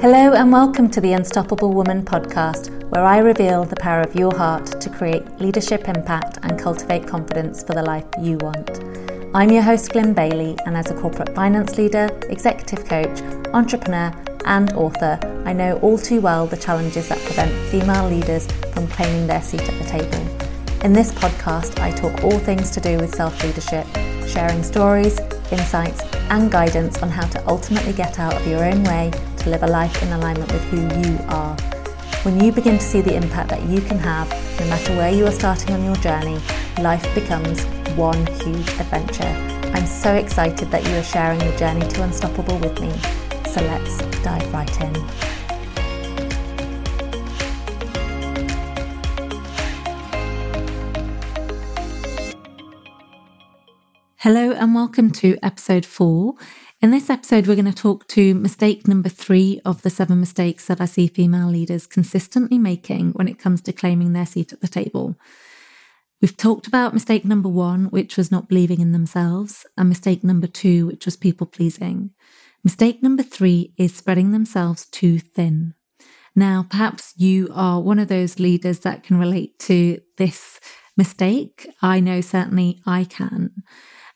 Hello, and welcome to the Unstoppable Woman podcast, where I reveal the power of your heart to create leadership impact and cultivate confidence for the life you want. I'm your host, Glyn Bailey, and as a corporate finance leader, executive coach, entrepreneur, and author, I know all too well the challenges that prevent female leaders from claiming their seat at the table. In this podcast, I talk all things to do with self leadership, sharing stories, insights, and guidance on how to ultimately get out of your own way to live a life in alignment with who you are. When you begin to see the impact that you can have, no matter where you are starting on your journey, life becomes one huge adventure. I'm so excited that you are sharing your journey to Unstoppable with me. So let's dive right in. Hello, and welcome to episode four. In this episode, we're going to talk to mistake number three of the seven mistakes that I see female leaders consistently making when it comes to claiming their seat at the table. We've talked about mistake number one, which was not believing in themselves, and mistake number two, which was people pleasing. Mistake number three is spreading themselves too thin. Now, perhaps you are one of those leaders that can relate to this mistake. I know certainly I can.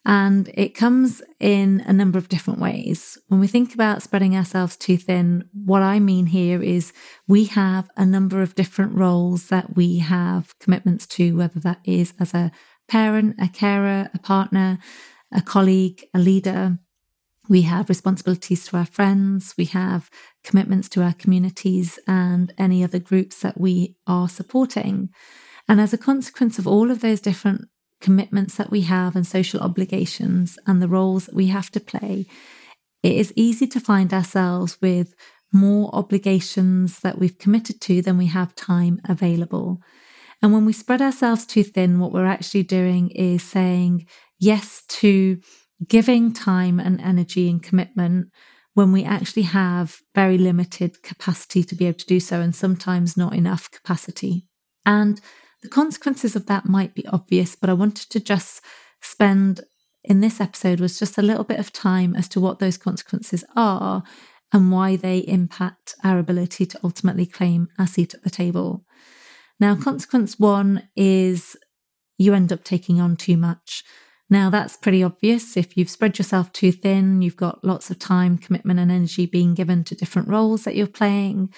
And it comes in a number of different ways. When we think about spreading ourselves too thin, what I mean here is we have a number of different roles that we have commitments to, whether that is as a parent, a carer, a partner, a colleague, a leader. We have responsibilities to our friends. We have commitments to our communities and any other groups that we are supporting. And as a consequence of all of those different commitments that we have and social obligations and the roles that we have to play, it is easy to find ourselves with more obligations that we've committed to than we have time available. And when we spread ourselves too thin, what we're actually doing is saying yes to giving time and energy and commitment when we actually have very limited capacity to be able to do so, and sometimes not enough capacity. And the consequences of that might be obvious, but I wanted to just spend in this episode was just a little bit of time as to what those consequences are and why they impact our ability to ultimately claim our seat at the table. Now, consequence one is you end up taking on too much. Now, that's pretty obvious. If you've spread yourself too thin, you've got lots of time, commitment, and energy being given to different roles that you're playing.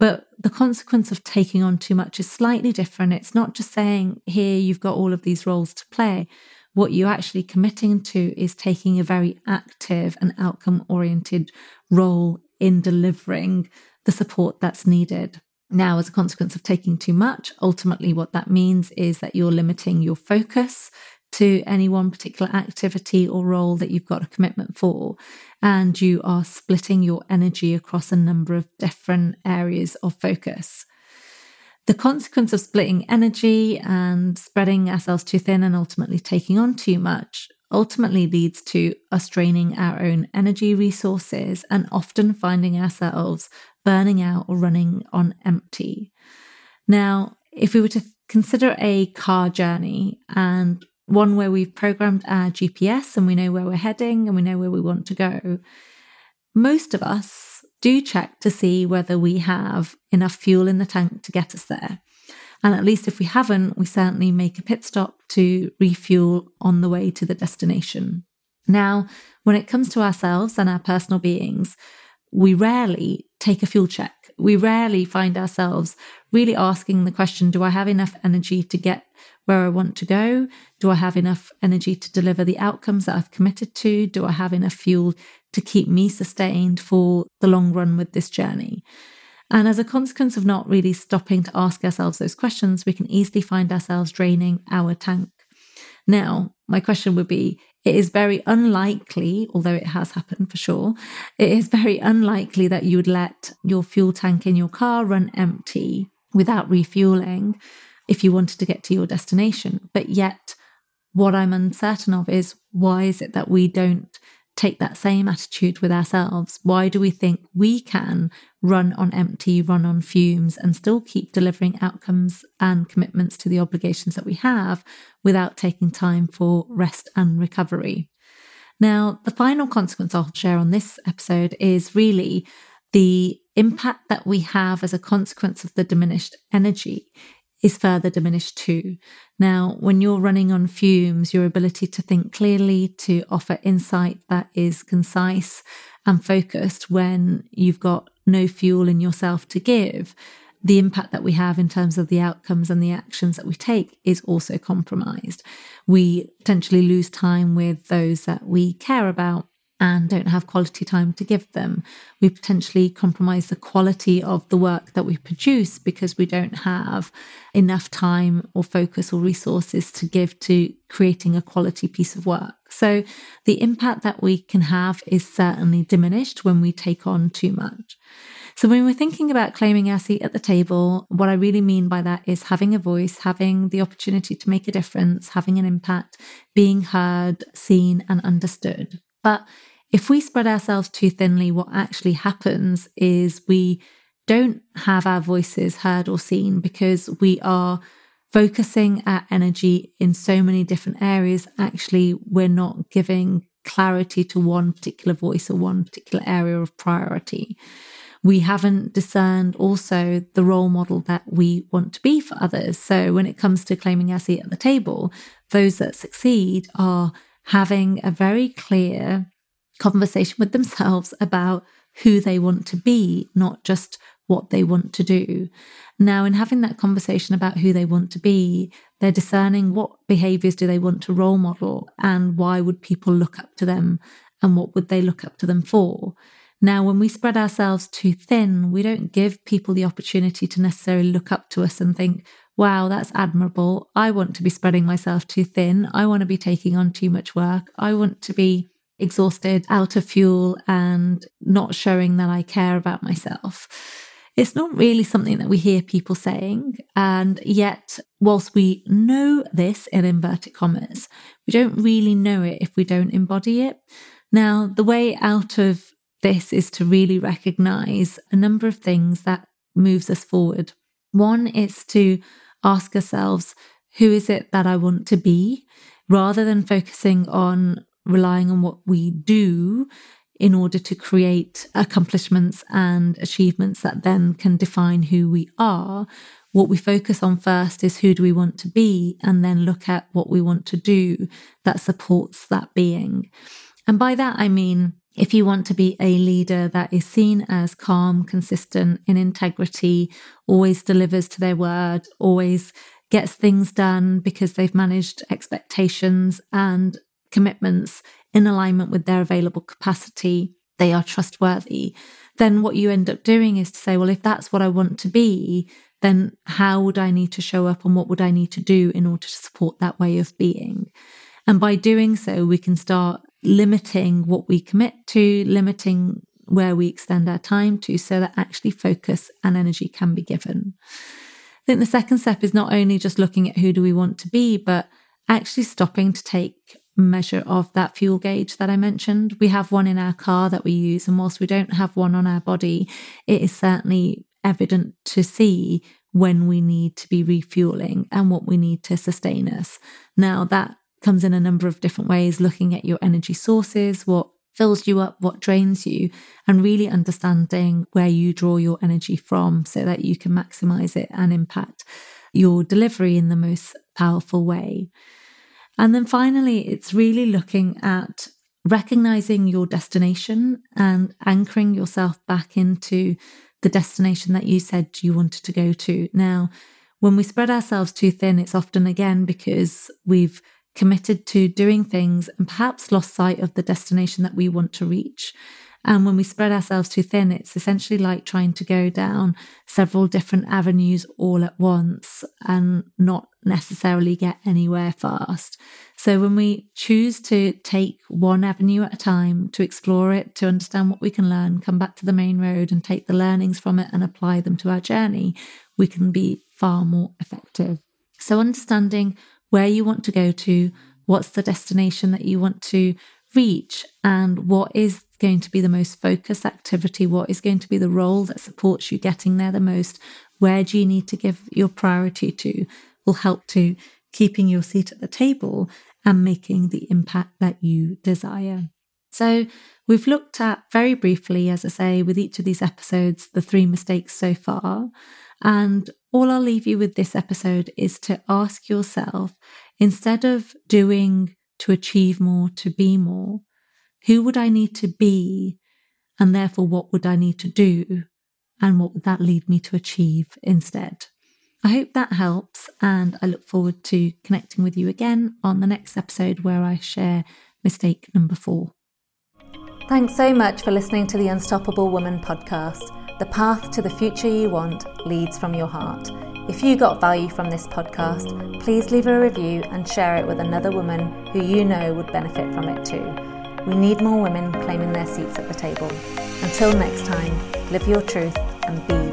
But the consequence of taking on too much is slightly different. It's not just saying, here, you've got all of these roles to play. What you're actually committing to is taking a very active and outcome oriented role in delivering the support that's needed. Now, as a consequence of taking too much, ultimately what that means is that you're limiting your focus to any one particular activity or role that you've got a commitment for. And you are splitting your energy across a number of different areas of focus. The consequence of splitting energy and spreading ourselves too thin and ultimately taking on too much ultimately leads to us draining our own energy resources and often finding ourselves burning out or running on empty. Now, if we were to consider a car journey and one where we've programmed our GPS and we know where we're heading and we know where we want to go. Most of us do check to see whether we have enough fuel in the tank to get us there. And at least if we haven't, we certainly make a pit stop to refuel on the way to the destination. Now, when it comes to ourselves and our personal beings, we rarely take a fuel check. We rarely find ourselves really asking the question Do I have enough energy to get where I want to go? Do I have enough energy to deliver the outcomes that I've committed to? Do I have enough fuel to keep me sustained for the long run with this journey? And as a consequence of not really stopping to ask ourselves those questions, we can easily find ourselves draining our tank. Now, my question would be it is very unlikely, although it has happened for sure, it is very unlikely that you would let your fuel tank in your car run empty without refueling if you wanted to get to your destination. But yet, what I'm uncertain of is why is it that we don't take that same attitude with ourselves? Why do we think we can run on empty, run on fumes, and still keep delivering outcomes and commitments to the obligations that we have without taking time for rest and recovery? Now, the final consequence I'll share on this episode is really the impact that we have as a consequence of the diminished energy is further diminished too. Now, when you're running on fumes, your ability to think clearly, to offer insight that is concise and focused when you've got no fuel in yourself to give, the impact that we have in terms of the outcomes and the actions that we take is also compromised. We potentially lose time with those that we care about and don't have quality time to give them. We potentially compromise the quality of the work that we produce because we don't have enough time or focus or resources to give to creating a quality piece of work. So the impact that we can have is certainly diminished when we take on too much. So when we're thinking about claiming our seat at the table, what I really mean by that is having a voice, having the opportunity to make a difference, having an impact, being heard, seen, and understood. But if we spread ourselves too thinly, what actually happens is we don't have our voices heard or seen because we are focusing our energy in so many different areas. Actually, we're not giving clarity to one particular voice or one particular area of priority. We haven't discerned also the role model that we want to be for others. So, when it comes to claiming our seat at the table, those that succeed are having a very clear conversation with themselves about who they want to be, not just what they want to do. Now, in having that conversation about who they want to be, they're discerning what behaviors do they want to role model and why would people look up to them and what would they look up to them for. Now, when we spread ourselves too thin, we don't give people the opportunity to necessarily look up to us and think, wow, that's admirable. I want to be spreading myself too thin. I want to be taking on too much work. I want to be exhausted, out of fuel, and not showing that I care about myself. It's not really something that we hear people saying. And yet, whilst we know this in inverted commas, we don't really know it if we don't embody it. Now, the way out of this is to really recognize a number of things that moves us forward. One is to ask ourselves, who is it that I want to be? Rather than focusing on relying on what we do in order to create accomplishments and achievements that then can define who we are. What we focus on first is who do we want to be, and then look at what we want to do that supports that being. And by that, I mean, if you want to be a leader that is seen as calm, consistent, in integrity, always delivers to their word, always gets things done because they've managed expectations and commitments in alignment with their available capacity, they are trustworthy, then what you end up doing is to say, well, if that's what I want to be, then how would I need to show up and what would I need to do in order to support that way of being? And by doing so, we can start limiting what we commit to, limiting where we extend our time to, so that actually focus and energy can be given. I think the second step is not only just looking at who do we want to be, but actually stopping to take measure of that fuel gauge that I mentioned. We have one in our car that we use, and whilst we don't have one on our body, it is certainly evident to see when we need to be refueling and what we need to sustain us. Now, that comes in a number of different ways looking at your energy sources, what fills you up, what drains you, and really understanding where you draw your energy from so that you can maximize it and impact your delivery in the most powerful way. And then finally, it's really looking at recognizing your destination and anchoring yourself back into the destination that you said you wanted to go to. Now, when we spread ourselves too thin, it's often again because we've committed to doing things and perhaps lost sight of the destination that we want to reach. And when we spread ourselves too thin, it's essentially like trying to go down several different avenues all at once and not necessarily get anywhere fast. So when we choose to take one avenue at a time, to explore it, to understand what we can learn, come back to the main road and take the learnings from it and apply them to our journey, we can be far more effective. So understanding where you want to go to, what's the destination that you want to reach, and what is going to be the most focused activity? What is going to be the role that supports you getting there the most? Where do you need to give your priority to? Will help to keeping your seat at the table and making the impact that you desire. So, We've looked at very briefly, as I say, with each of these episodes, the three mistakes so far. And all I'll leave you with this episode is to ask yourself instead of doing to achieve more, to be more, who would I need to be? And therefore, what would I need to do? And what would that lead me to achieve instead? I hope that helps, and I look forward to connecting with you again on the next episode where I share mistake number four. Thanks so much for listening to the Unstoppable Woman podcast. The path to the future you want leads from your heart. If you got value from this podcast, please leave a review and share it with another woman who you know would benefit from it too. We need more women claiming their seats at the table. Until next time, live your truth and be